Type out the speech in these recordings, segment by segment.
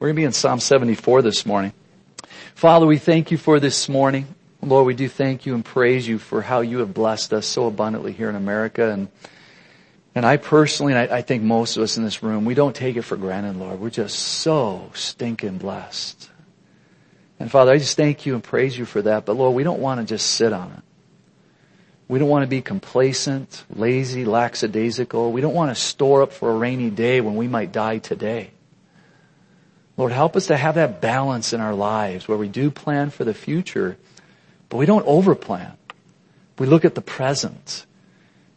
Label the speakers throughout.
Speaker 1: We're going to be in Psalm 74 this morning. Father, we thank you for this morning. Lord, we do thank you and praise you for how you have blessed us so abundantly here in America. And, and I personally, and I, I think most of us in this room, we don't take it for granted, Lord. We're just so stinking blessed. And Father, I just thank you and praise you for that. But Lord, we don't want to just sit on it. We don't want to be complacent, lazy, lackadaisical. We don't want to store up for a rainy day when we might die today. Lord, help us to have that balance in our lives where we do plan for the future, but we don't overplan. We look at the present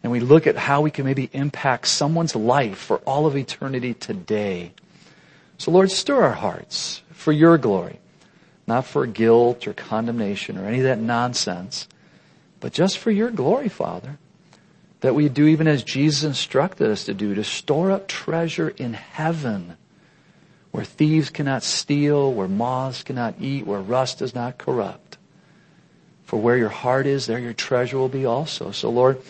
Speaker 1: and we look at how we can maybe impact someone's life for all of eternity today. So Lord, stir our hearts for your glory, not for guilt or condemnation or any of that nonsense, but just for your glory, Father. That we do even as Jesus instructed us to do, to store up treasure in heaven where thieves cannot steal, where moths cannot eat, where rust does not corrupt. For where your heart is, there your treasure will be also. So Lord,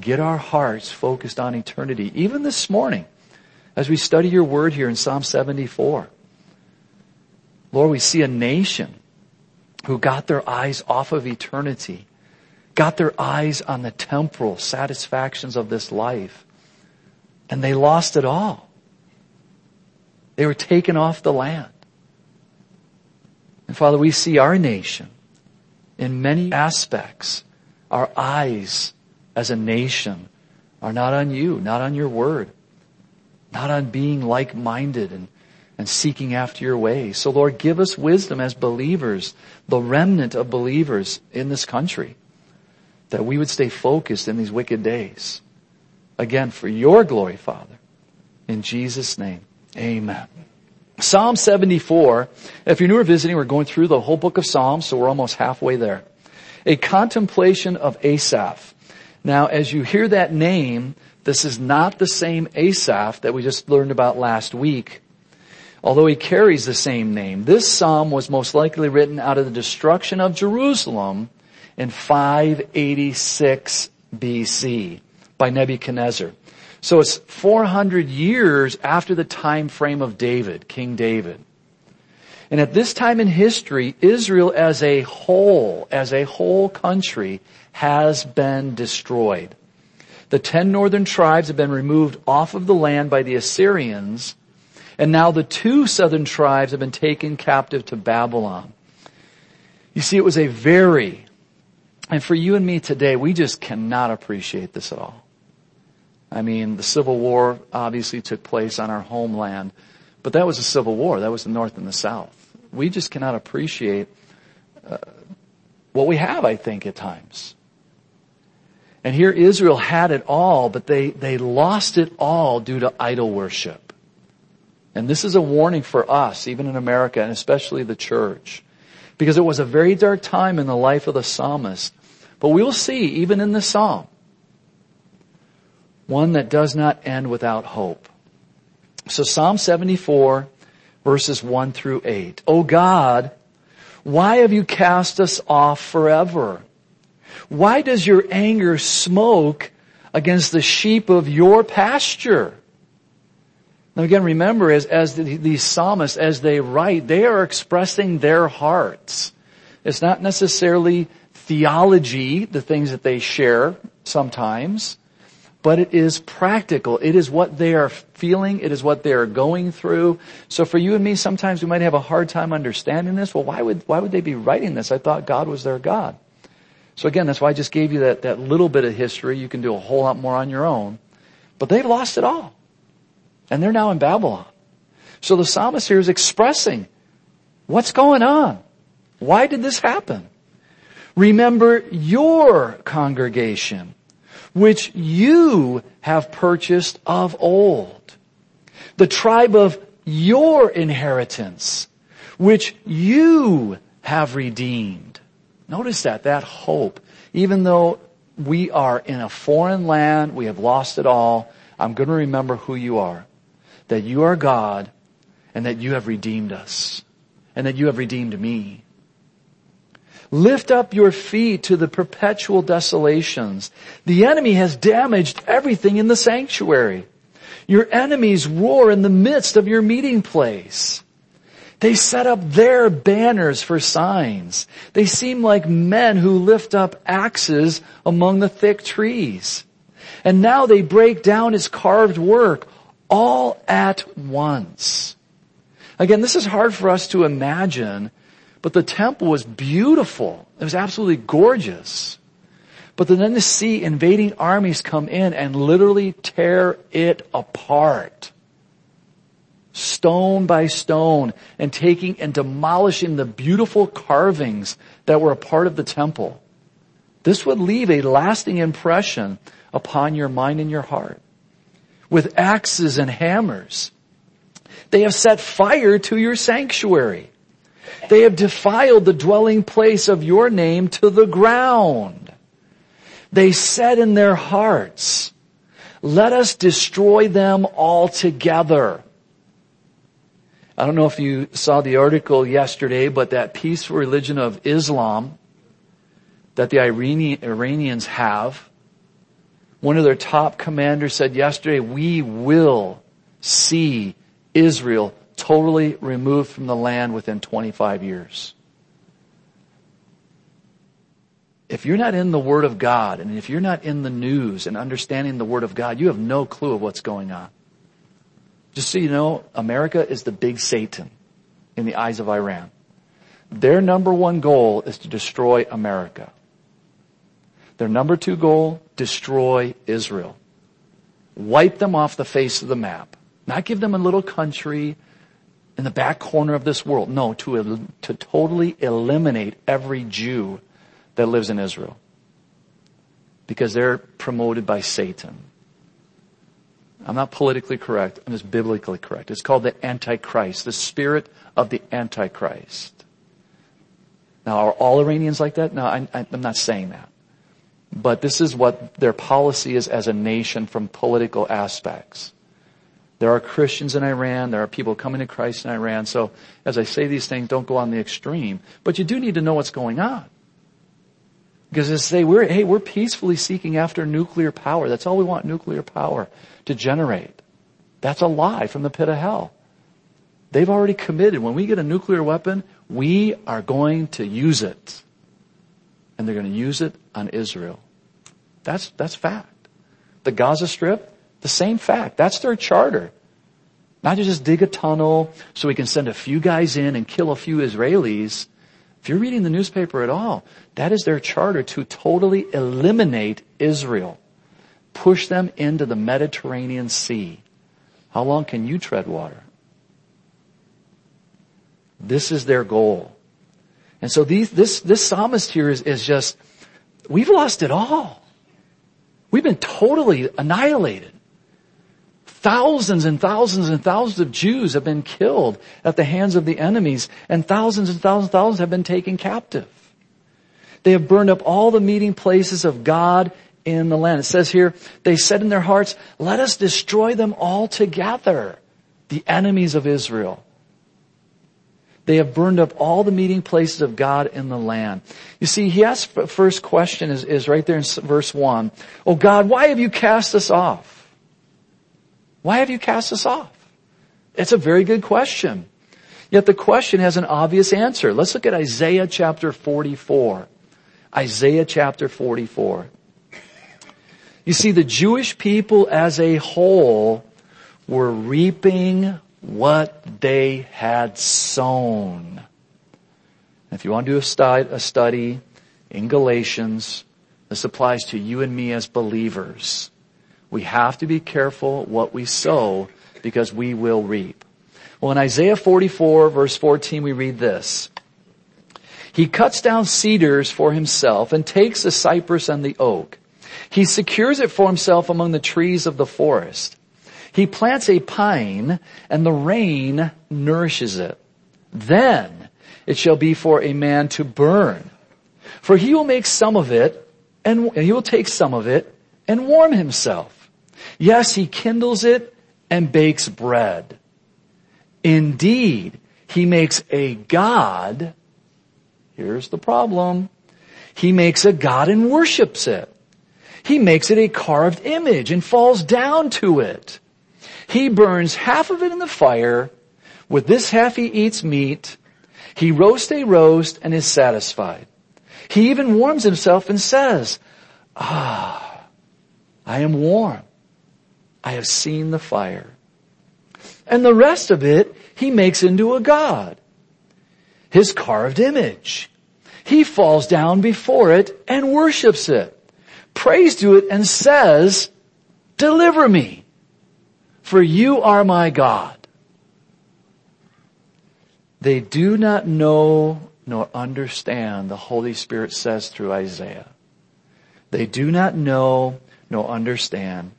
Speaker 1: get our hearts focused on eternity. Even this morning, as we study your word here in Psalm 74. Lord, we see a nation who got their eyes off of eternity, got their eyes on the temporal satisfactions of this life, and they lost it all. They were taken off the land. And Father, we see our nation in many aspects, our eyes as a nation are not on you, not on your word, not on being like-minded and, and seeking after your way. So Lord, give us wisdom as believers, the remnant of believers in this country, that we would stay focused in these wicked days. Again, for your glory, Father. In Jesus' name, amen. Psalm 74, if you're new or visiting, we're going through the whole book of Psalms, so we're almost halfway there. A contemplation of Asaph. Now, as you hear that name, this is not the same Asaph that we just learned about last week, although he carries the same name. This psalm was most likely written out of the destruction of Jerusalem in 586 BC by Nebuchadnezzar. So it's 400 years after the time frame of David, King David. And at this time in history, Israel as a whole, as a whole country, has been destroyed. The ten northern tribes have been removed off of the land by the Assyrians, and now the two southern tribes have been taken captive to Babylon. You see, it was a very, and for you and me today, we just cannot appreciate this at all. I mean, the Civil War obviously took place on our homeland, but that was a civil war. That was the North and the South. We just cannot appreciate uh, what we have, I think, at times. And here Israel had it all, but they, they lost it all due to idol worship. And this is a warning for us, even in America, and especially the church. Because it was a very dark time in the life of the psalmist. But we'll see, even in the psalm, one that does not end without hope. So Psalm 74, verses 1 through 8. O God, why have you cast us off forever? Why does your anger smoke against the sheep of your pasture? Now again, remember, as, as the, these psalmists, as they write, they are expressing their hearts. It's not necessarily theology, the things that they share sometimes, but it is practical. It is what they are feeling. It is what they are going through. So for you and me, sometimes we might have a hard time understanding this. Well, why would, why would they be writing this? I thought God was their God. So again, that's why I just gave you that, that little bit of history. You can do a whole lot more on your own. But they've lost it all. And they're now in Babylon. So the psalmist here is expressing what's going on. Why did this happen? Remember your congregation, which you have purchased of old. The tribe of your inheritance, which you have redeemed. Notice that, that hope. Even though we are in a foreign land, we have lost it all, I'm going to remember who you are. That you are God and that you have redeemed us and that you have redeemed me. Lift up your feet to the perpetual desolations. The enemy has damaged everything in the sanctuary. Your enemies roar in the midst of your meeting place. They set up their banners for signs. They seem like men who lift up axes among the thick trees. And now they break down his carved work all at once. Again, this is hard for us to imagine, but the temple was beautiful. It was absolutely gorgeous. But then to see invading armies come in and literally tear it apart. Stone by stone and taking and demolishing the beautiful carvings that were a part of the temple. This would leave a lasting impression upon your mind and your heart. With axes and hammers. They have set fire to your sanctuary. They have defiled the dwelling place of your name to the ground. They said in their hearts, let us destroy them altogether. I don't know if you saw the article yesterday, but that peaceful religion of Islam that the Iranians have, one of their top commanders said yesterday, we will see Israel totally removed from the land within 25 years. If you're not in the Word of God, and if you're not in the news and understanding the Word of God, you have no clue of what's going on. Just so you know, America is the big Satan in the eyes of Iran. Their number one goal is to destroy America. Their number two goal, destroy Israel. Wipe them off the face of the map. Not give them a little country in the back corner of this world. No, to, to totally eliminate every Jew that lives in Israel. Because they're promoted by Satan. I'm not politically correct. I'm just biblically correct. It's called the Antichrist, the spirit of the Antichrist. Now, are all Iranians like that? No, I, am not saying that. But this is what their policy is as a nation from political aspects. There are Christians in Iran. There are people coming to Christ in Iran. So as I say these things, don't go on the extreme. But you do need to know what's going on. Because they say, we're, hey, we're peacefully seeking after nuclear power. That's all we want, nuclear power to generate. That's a lie from the pit of hell. They've already committed. When we get a nuclear weapon, we are going to use it. And they're going to use it on Israel. That's, that's fact. The Gaza Strip, the same fact. That's their charter. Not to just dig a tunnel so we can send a few guys in and kill a few Israelis. If you're reading the newspaper at all, that is their charter to totally eliminate Israel. Push them into the Mediterranean Sea. How long can you tread water? This is their goal. And so these, this, this psalmist here is, is just, we've lost it all. We've been totally annihilated. Thousands and thousands and thousands of Jews have been killed at the hands of the enemies and thousands and thousands and thousands have been taken captive. They have burned up all the meeting places of God in the land. It says here, they said in their hearts, let us destroy them all together, the enemies of Israel. They have burned up all the meeting places of God in the land. You see, he asks, first question is, is right there in verse one. Oh God, why have you cast us off? Why have you cast us off? It's a very good question. Yet the question has an obvious answer. Let's look at Isaiah chapter 44. Isaiah chapter 44. You see, the Jewish people as a whole were reaping what they had sown. If you want to do a study in Galatians, this applies to you and me as believers. We have to be careful what we sow because we will reap. Well, in Isaiah 44 verse 14 we read this. He cuts down cedars for himself and takes the cypress and the oak. He secures it for himself among the trees of the forest. He plants a pine and the rain nourishes it. Then it shall be for a man to burn. For he will make some of it and he will take some of it and warm himself. Yes, he kindles it and bakes bread. Indeed, he makes a God. Here's the problem. He makes a God and worships it. He makes it a carved image and falls down to it. He burns half of it in the fire With this half he eats meat. He roasts a roast and is satisfied. He even warms himself and says, ah, I am warm. I have seen the fire. And the rest of it he makes into a god. His carved image. He falls down before it and worships it. Prays to it and says, deliver me, for you are my God. They do not know nor understand, the Holy Spirit says through Isaiah. They do not know nor understand.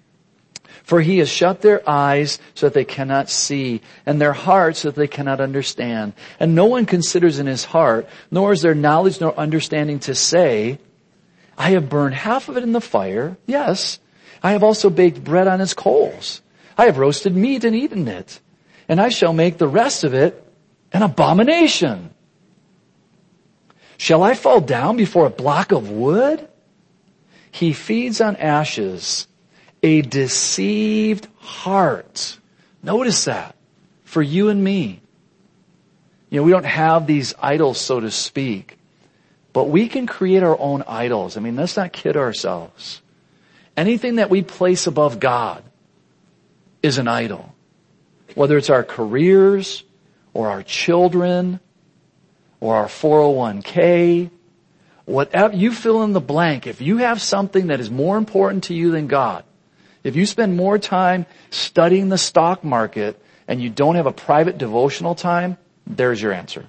Speaker 1: For he has shut their eyes so that they cannot see, and their hearts so that they cannot understand. And no one considers in his heart, nor is there knowledge nor understanding to say, I have burned half of it in the fire. Yes. I have also baked bread on its coals. I have roasted meat and eaten it. And I shall make the rest of it an abomination. Shall I fall down before a block of wood? He feeds on ashes, a deceived heart. Notice that for you and me. You know, we don't have these idols, so to speak, but we can create our own idols. I mean, let's not kid ourselves. Anything that we place above God is an idol. Whether it's our careers, or our children or our 401k, whatever, you fill in the blank. If you have something that is more important to you than God, if you spend more time studying the stock market and you don't have a private devotional time, there's your answer.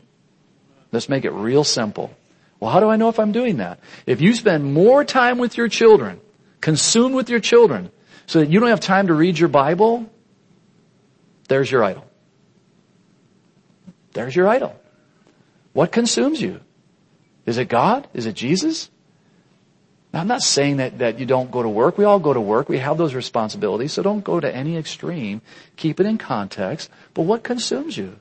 Speaker 1: Let's make it real simple. Well, how do I know if I'm doing that? If you spend more time with your children, consumed with your children, so that you don't have time to read your Bible, there's your idol. There's your idol. What consumes you? Is it God? Is it Jesus? Now, I'm not saying that, that you don't go to work. We all go to work. We have those responsibilities. So don't go to any extreme. Keep it in context. But what consumes you?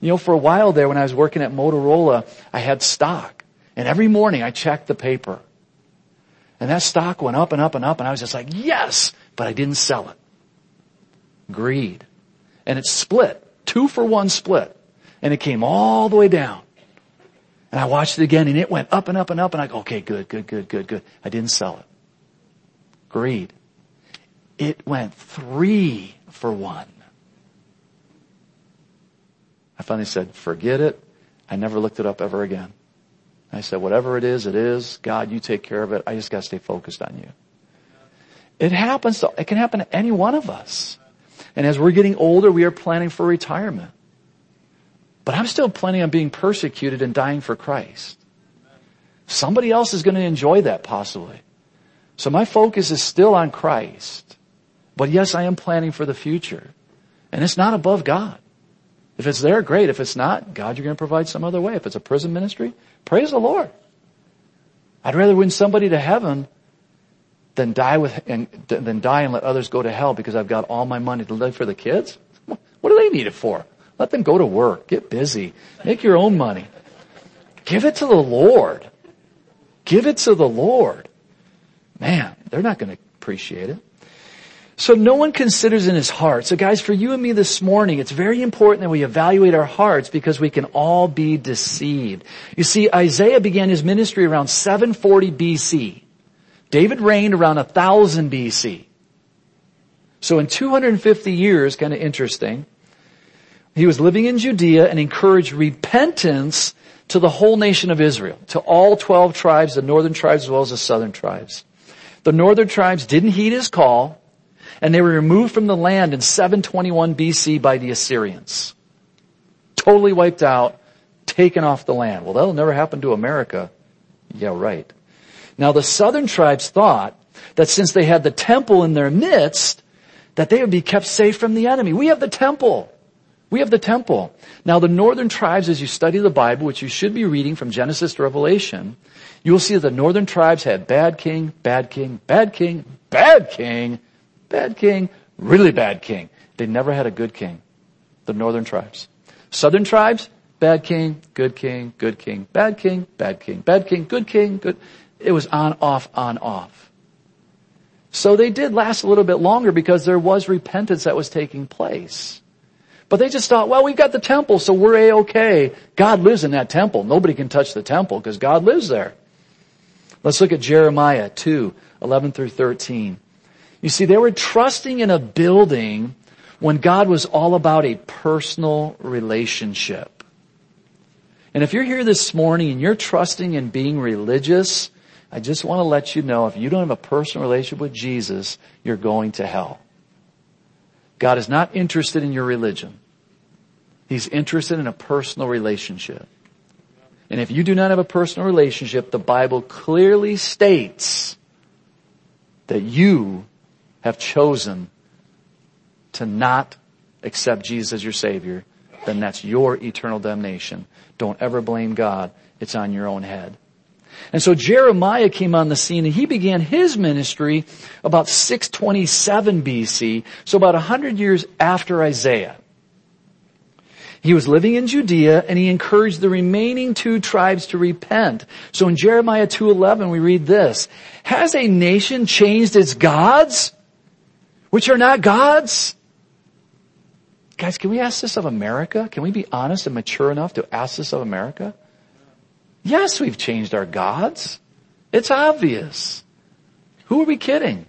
Speaker 1: You know, for a while there when I was working at Motorola, I had stock. And every morning I checked the paper. And that stock went up and up and up and I was just like, yes! But I didn't sell it. Greed. And it split two for one split. And it came all the way down. And I watched it again and it went up and up and up and I go, okay, good, good, good, good, good. I didn't sell it. Greed. It went three for one. I finally said, forget it. I never looked it up ever again. I said, whatever it is, it is. God, you take care of it. I just gotta stay focused on you. It happens to, it can happen to any one of us. And as we're getting older, we are planning for retirement. But I'm still planning on being persecuted and dying for Christ. Somebody else is going to enjoy that possibly. So my focus is still on Christ. But yes, I am planning for the future. And it's not above God. If it's there, great. If it's not, God, you're going to provide some other way. If it's a prison ministry, praise the Lord. I'd rather win somebody to heaven than die with, and than die and let others go to hell because I've got all my money to live for the kids? What do they need it for? Let them go to work, get busy, make your own money. Give it to the Lord. Give it to the Lord. Man, they're not going to appreciate it. So no one considers in his heart. So guys, for you and me this morning, it's very important that we evaluate our hearts because we can all be deceived. You see, Isaiah began his ministry around 740 BC. David reigned around 1000 BC. So in 250 years, kind of interesting, he was living in Judea and encouraged repentance to the whole nation of Israel, to all 12 tribes, the northern tribes as well as the southern tribes. The northern tribes didn't heed his call, and they were removed from the land in 721 BC by the Assyrians. Totally wiped out, taken off the land. Well, that'll never happen to America. Yeah, right. Now the southern tribes thought that since they had the temple in their midst, that they would be kept safe from the enemy. We have the temple. We have the temple. Now the northern tribes, as you study the Bible, which you should be reading from Genesis to Revelation, you will see that the northern tribes had bad king, bad king, bad king, bad king, bad king, really bad king. They never had a good king. The northern tribes. Southern tribes, bad king, good king, good king, bad king, bad king, bad king, good king, good. It was on, off, on, off. So they did last a little bit longer because there was repentance that was taking place. But they just thought, well, we've got the temple, so we're a-okay. God lives in that temple. Nobody can touch the temple because God lives there. Let's look at Jeremiah 2, 11 through 13. You see, they were trusting in a building when God was all about a personal relationship. And if you're here this morning and you're trusting in being religious, I just want to let you know if you don't have a personal relationship with Jesus, you're going to hell. God is not interested in your religion. He's interested in a personal relationship. And if you do not have a personal relationship, the Bible clearly states that you have chosen to not accept Jesus as your Savior, then that's your eternal damnation. Don't ever blame God. It's on your own head. And so Jeremiah came on the scene and he began his ministry about 627 BC, so about 100 years after Isaiah. He was living in Judea and he encouraged the remaining two tribes to repent. So in Jeremiah 2.11 we read this, Has a nation changed its gods, which are not gods? Guys, can we ask this of America? Can we be honest and mature enough to ask this of America? Yes, we've changed our gods. It's obvious. Who are we kidding?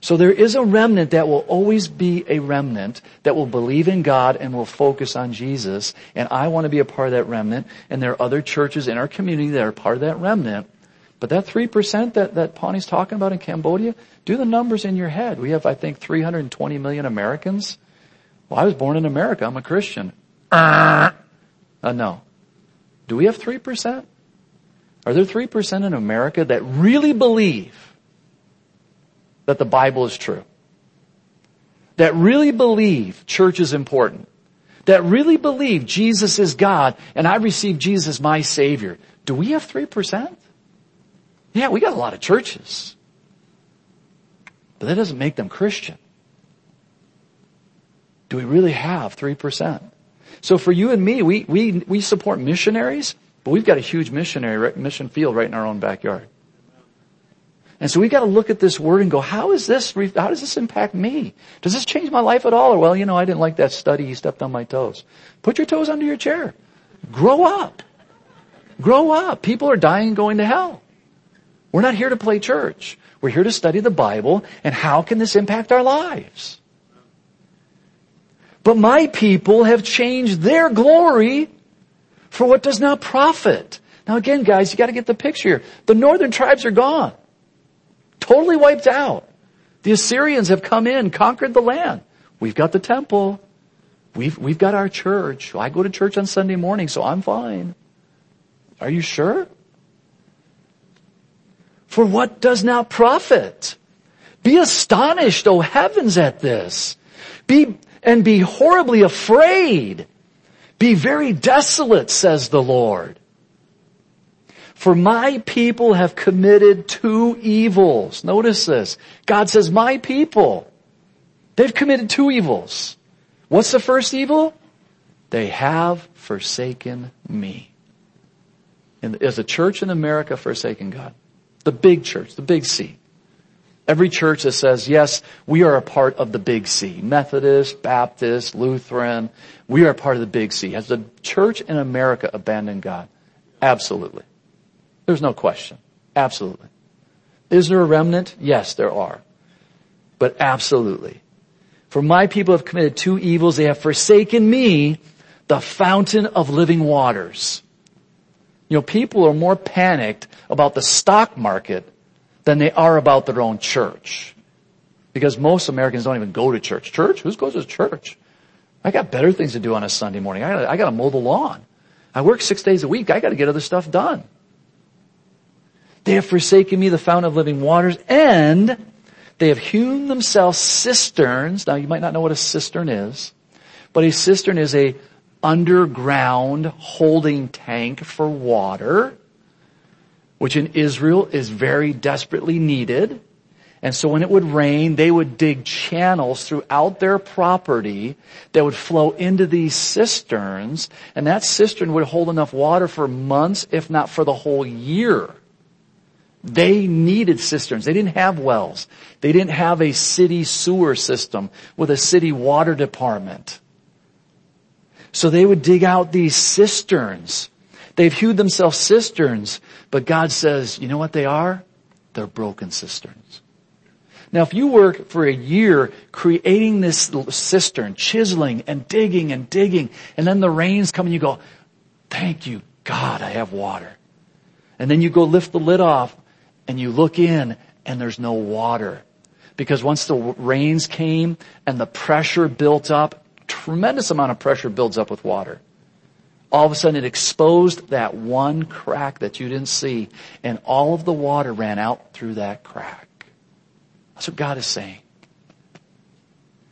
Speaker 1: So there is a remnant that will always be a remnant that will believe in God and will focus on Jesus. And I want to be a part of that remnant. And there are other churches in our community that are part of that remnant. But that 3% that, that Pawnee's talking about in Cambodia, do the numbers in your head. We have, I think, 320 million Americans. Well, I was born in America. I'm a Christian. Uh, no. Do we have 3%? Are there 3% in America that really believe that the Bible is true? That really believe church is important? That really believe Jesus is God and I receive Jesus my Savior? Do we have 3%? Yeah, we got a lot of churches. But that doesn't make them Christian. Do we really have 3%? So for you and me, we, we, we support missionaries, but we've got a huge missionary mission field right in our own backyard. And so we've got to look at this word and go, how is this, how does this impact me? Does this change my life at all? Or, well, you know, I didn't like that study. He stepped on my toes. Put your toes under your chair. Grow up. Grow up. People are dying going to hell. We're not here to play church. We're here to study the Bible and how can this impact our lives? But my people have changed their glory for what does not profit. Now again, guys, you gotta get the picture here. The northern tribes are gone. Totally wiped out. The Assyrians have come in, conquered the land. We've got the temple. We've, we've got our church. I go to church on Sunday morning, so I'm fine. Are you sure? For what does not profit? Be astonished, O heavens, at this. Be, and be horribly afraid. Be very desolate, says the Lord. For my people have committed two evils. Notice this. God says, my people, they've committed two evils. What's the first evil? They have forsaken me. And is the church in America forsaken God? The big church, the big C. Every church that says, yes, we are a part of the big C. Methodist, Baptist, Lutheran. We are a part of the big C. Has the church in America abandoned God? Absolutely. There's no question. Absolutely. Is there a remnant? Yes, there are. But absolutely. For my people have committed two evils. They have forsaken me, the fountain of living waters. You know, people are more panicked about the stock market than they are about their own church. Because most Americans don't even go to church. Church? Who goes to church? I got better things to do on a Sunday morning. I gotta, I gotta mow the lawn. I work six days a week. I gotta get other stuff done. They have forsaken me, the fountain of living waters, and they have hewn themselves cisterns. Now you might not know what a cistern is, but a cistern is a underground holding tank for water which in Israel is very desperately needed. And so when it would rain, they would dig channels throughout their property that would flow into these cisterns, and that cistern would hold enough water for months, if not for the whole year. They needed cisterns. They didn't have wells. They didn't have a city sewer system with a city water department. So they would dig out these cisterns. They've hewed themselves cisterns, but God says, you know what they are? They're broken cisterns. Now if you work for a year creating this cistern, chiseling and digging and digging, and then the rains come and you go, thank you God, I have water. And then you go lift the lid off and you look in and there's no water. Because once the rains came and the pressure built up, tremendous amount of pressure builds up with water. All of a sudden it exposed that one crack that you didn't see and all of the water ran out through that crack. That's what God is saying.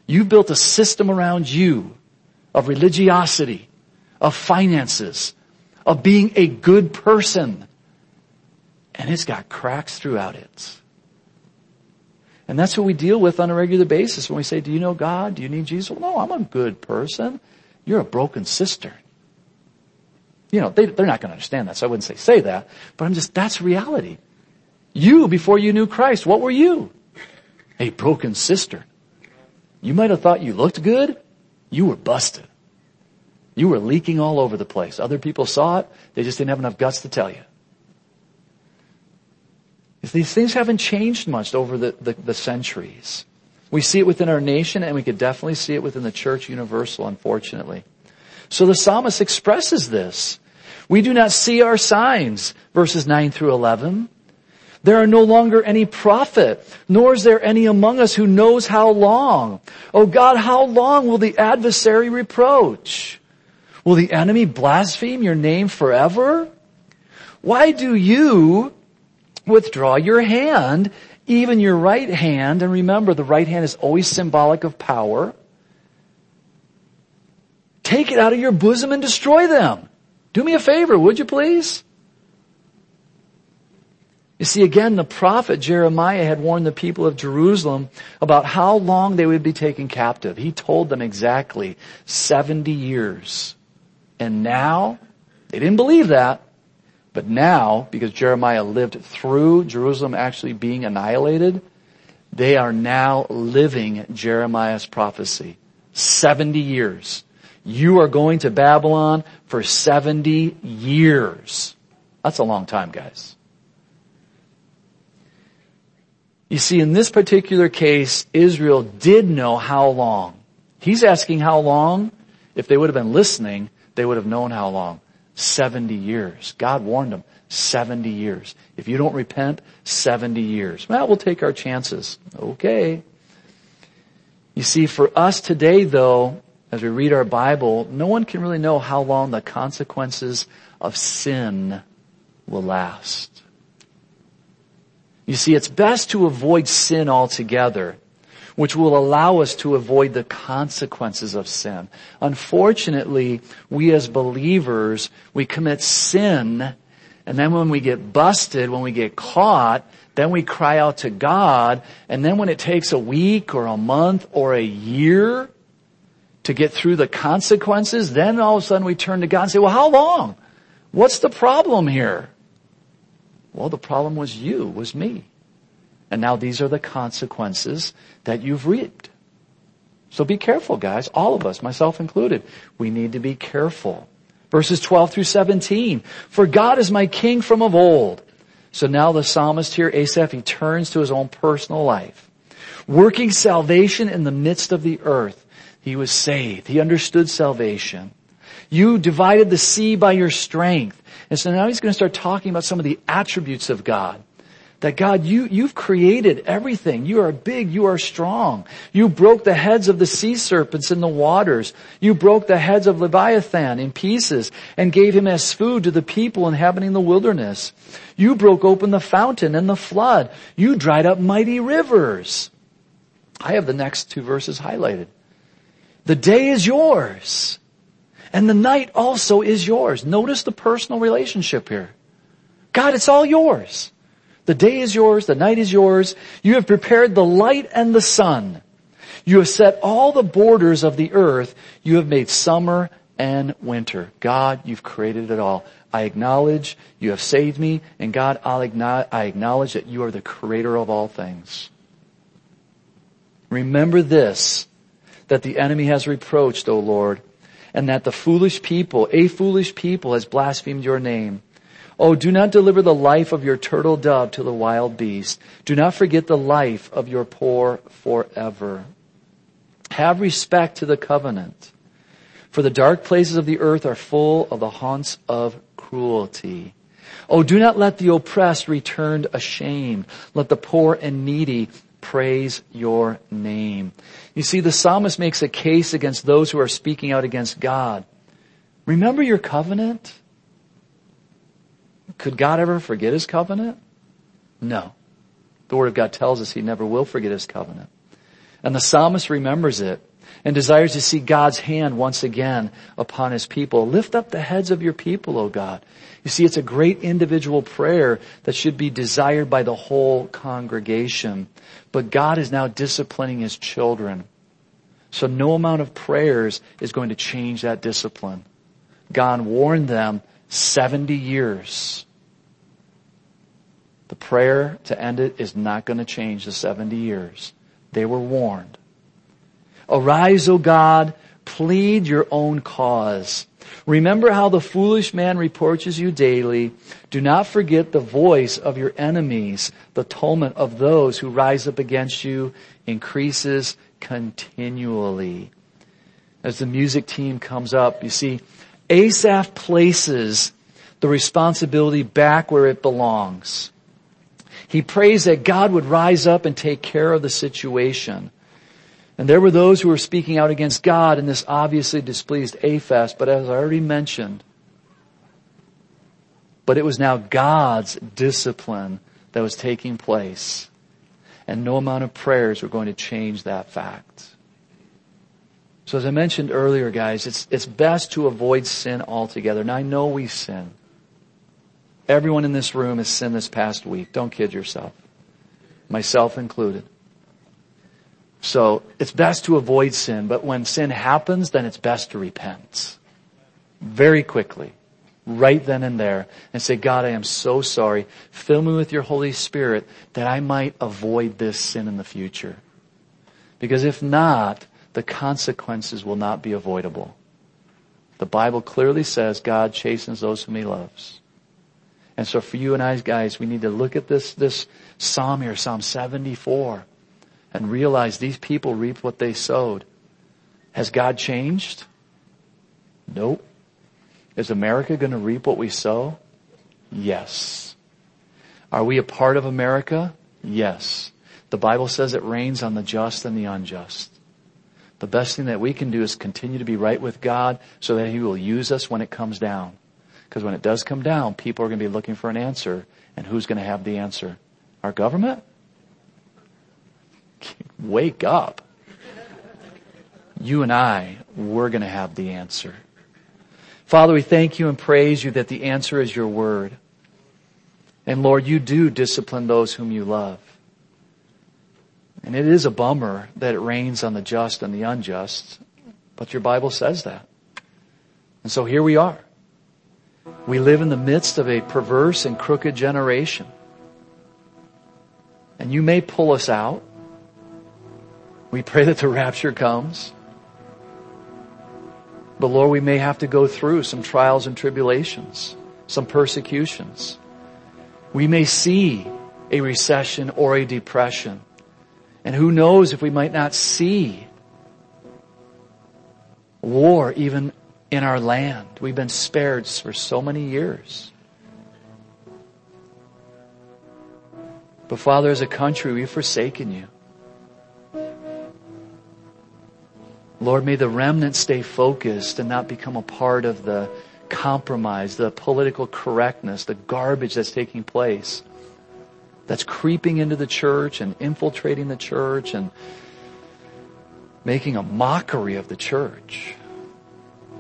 Speaker 1: You've built a system around you of religiosity, of finances, of being a good person. And it's got cracks throughout it. And that's what we deal with on a regular basis when we say, do you know God? Do you need Jesus? Well, no, I'm a good person. You're a broken cistern. You know, they, they're not going to understand that, so I wouldn't say say that, but I'm just, that's reality. You, before you knew Christ, what were you? A broken cistern. You might have thought you looked good. You were busted. You were leaking all over the place. Other people saw it. They just didn't have enough guts to tell you. These things haven't changed much over the, the, the, centuries. We see it within our nation and we could definitely see it within the church universal, unfortunately. So the psalmist expresses this. We do not see our signs, verses 9 through 11. There are no longer any prophet, nor is there any among us who knows how long. Oh God, how long will the adversary reproach? Will the enemy blaspheme your name forever? Why do you withdraw your hand, even your right hand? And remember, the right hand is always symbolic of power. Take it out of your bosom and destroy them. Do me a favor, would you please? You see, again, the prophet Jeremiah had warned the people of Jerusalem about how long they would be taken captive. He told them exactly 70 years. And now, they didn't believe that, but now, because Jeremiah lived through Jerusalem actually being annihilated, they are now living Jeremiah's prophecy. 70 years. You are going to Babylon for 70 years. That's a long time, guys. You see, in this particular case, Israel did know how long. He's asking how long. If they would have been listening, they would have known how long. 70 years. God warned them. 70 years. If you don't repent, 70 years. Well, we'll take our chances. Okay. You see, for us today though, as we read our Bible, no one can really know how long the consequences of sin will last. You see, it's best to avoid sin altogether which will allow us to avoid the consequences of sin. Unfortunately, we as believers, we commit sin, and then when we get busted, when we get caught, then we cry out to God, and then when it takes a week or a month or a year to get through the consequences, then all of a sudden we turn to God and say, well, how long? What's the problem here? Well, the problem was you, was me. And now these are the consequences that you've reaped. So be careful, guys. All of us, myself included. We need to be careful. Verses 12 through 17. For God is my king from of old. So now the psalmist here, Asaph, he turns to his own personal life. Working salvation in the midst of the earth. He was saved. He understood salvation. You divided the sea by your strength. And so now he's going to start talking about some of the attributes of God. That God, you, you've created everything. You are big. You are strong. You broke the heads of the sea serpents in the waters. You broke the heads of Leviathan in pieces and gave him as food to the people inhabiting the wilderness. You broke open the fountain and the flood. You dried up mighty rivers. I have the next two verses highlighted. The day is yours and the night also is yours. Notice the personal relationship here. God, it's all yours. The day is yours, the night is yours. You have prepared the light and the sun. You have set all the borders of the earth. You have made summer and winter. God, you've created it all. I acknowledge you have saved me, and God, acknowledge, I acknowledge that you are the creator of all things. Remember this, that the enemy has reproached, O Lord, and that the foolish people, a foolish people has blasphemed your name. Oh, do not deliver the life of your turtle dove to the wild beast. Do not forget the life of your poor forever. Have respect to the covenant. For the dark places of the earth are full of the haunts of cruelty. Oh, do not let the oppressed return ashamed. Let the poor and needy praise your name. You see, the psalmist makes a case against those who are speaking out against God. Remember your covenant? Could God ever forget his covenant? No. The word of God tells us he never will forget his covenant. And the psalmist remembers it and desires to see God's hand once again upon his people. Lift up the heads of your people, O God. You see, it's a great individual prayer that should be desired by the whole congregation. But God is now disciplining his children. So no amount of prayers is going to change that discipline. God warned them 70 years. The prayer to end it is not going to change the 70 years. They were warned. Arise, O God, plead your own cause. Remember how the foolish man reproaches you daily. Do not forget the voice of your enemies. The tumult of those who rise up against you increases continually. As the music team comes up, you see, Asaph places the responsibility back where it belongs. He prays that God would rise up and take care of the situation. And there were those who were speaking out against God, and this obviously displeased Asaph, but as I already mentioned, but it was now God's discipline that was taking place. And no amount of prayers were going to change that fact. So as I mentioned earlier, guys, it's, it's best to avoid sin altogether. Now I know we sin. Everyone in this room has sinned this past week. Don't kid yourself. Myself included. So it's best to avoid sin, but when sin happens, then it's best to repent. Very quickly. Right then and there. And say, God, I am so sorry. Fill me with your Holy Spirit that I might avoid this sin in the future. Because if not, the consequences will not be avoidable. The Bible clearly says God chastens those whom he loves. And so for you and I guys, we need to look at this, this Psalm here, Psalm 74 and realize these people reaped what they sowed. Has God changed? Nope. Is America going to reap what we sow? Yes. Are we a part of America? Yes. The Bible says it rains on the just and the unjust. The best thing that we can do is continue to be right with God so that He will use us when it comes down. Because when it does come down, people are going to be looking for an answer. And who's going to have the answer? Our government? wake up. You and I, we're going to have the answer. Father, we thank you and praise you that the answer is your word. And Lord, you do discipline those whom you love. And it is a bummer that it rains on the just and the unjust, but your Bible says that. And so here we are. We live in the midst of a perverse and crooked generation. And you may pull us out. We pray that the rapture comes. But Lord, we may have to go through some trials and tribulations, some persecutions. We may see a recession or a depression. And who knows if we might not see war even in our land. We've been spared for so many years. But Father, as a country, we've forsaken you. Lord, may the remnant stay focused and not become a part of the compromise, the political correctness, the garbage that's taking place, that's creeping into the church and infiltrating the church and making a mockery of the church.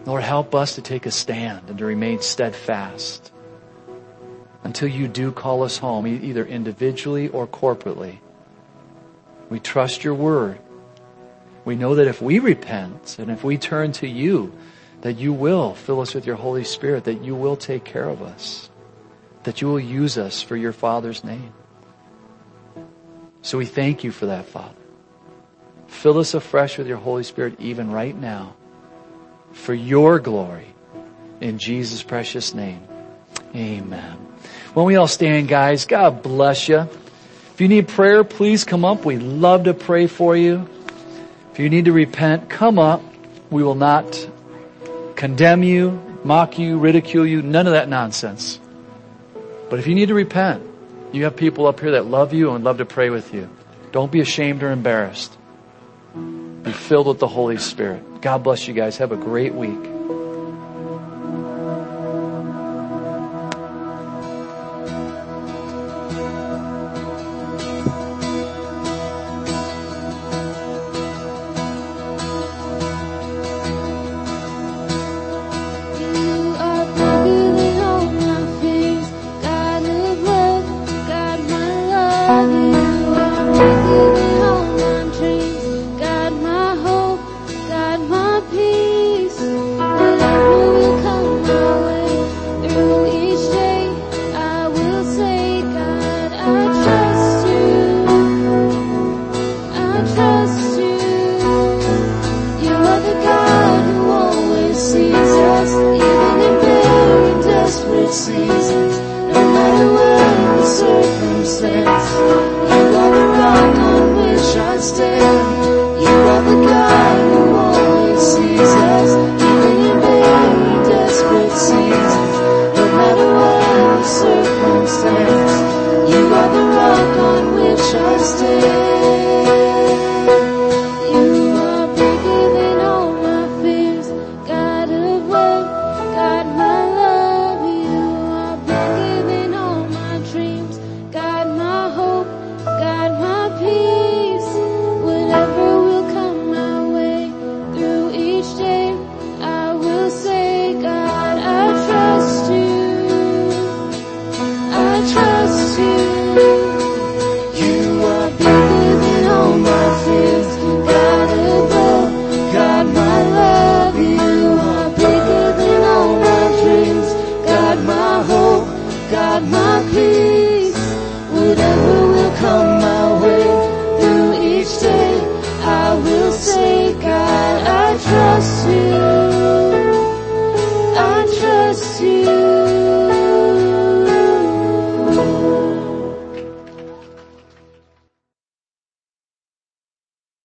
Speaker 1: Lord, help us to take a stand and to remain steadfast until you do call us home, either individually or corporately. We trust your word. We know that if we repent and if we turn to you, that you will fill us with your Holy Spirit, that you will take care of us, that you will use us for your Father's name. So we thank you for that, Father. Fill us afresh with your Holy Spirit even right now.
Speaker 2: for your glory. In Jesus' precious name. Amen. When we all stand, guys, God bless you. If you need prayer, please come up. We'd love to pray for you. If you need to repent, come up. We will not condemn you, mock you, ridicule you, none of that nonsense. But if you need to repent, you have people up here that love you and would love to pray with you. Don't be ashamed or embarrassed. Be filled with the Holy Spirit. God bless you guys. Have a great week.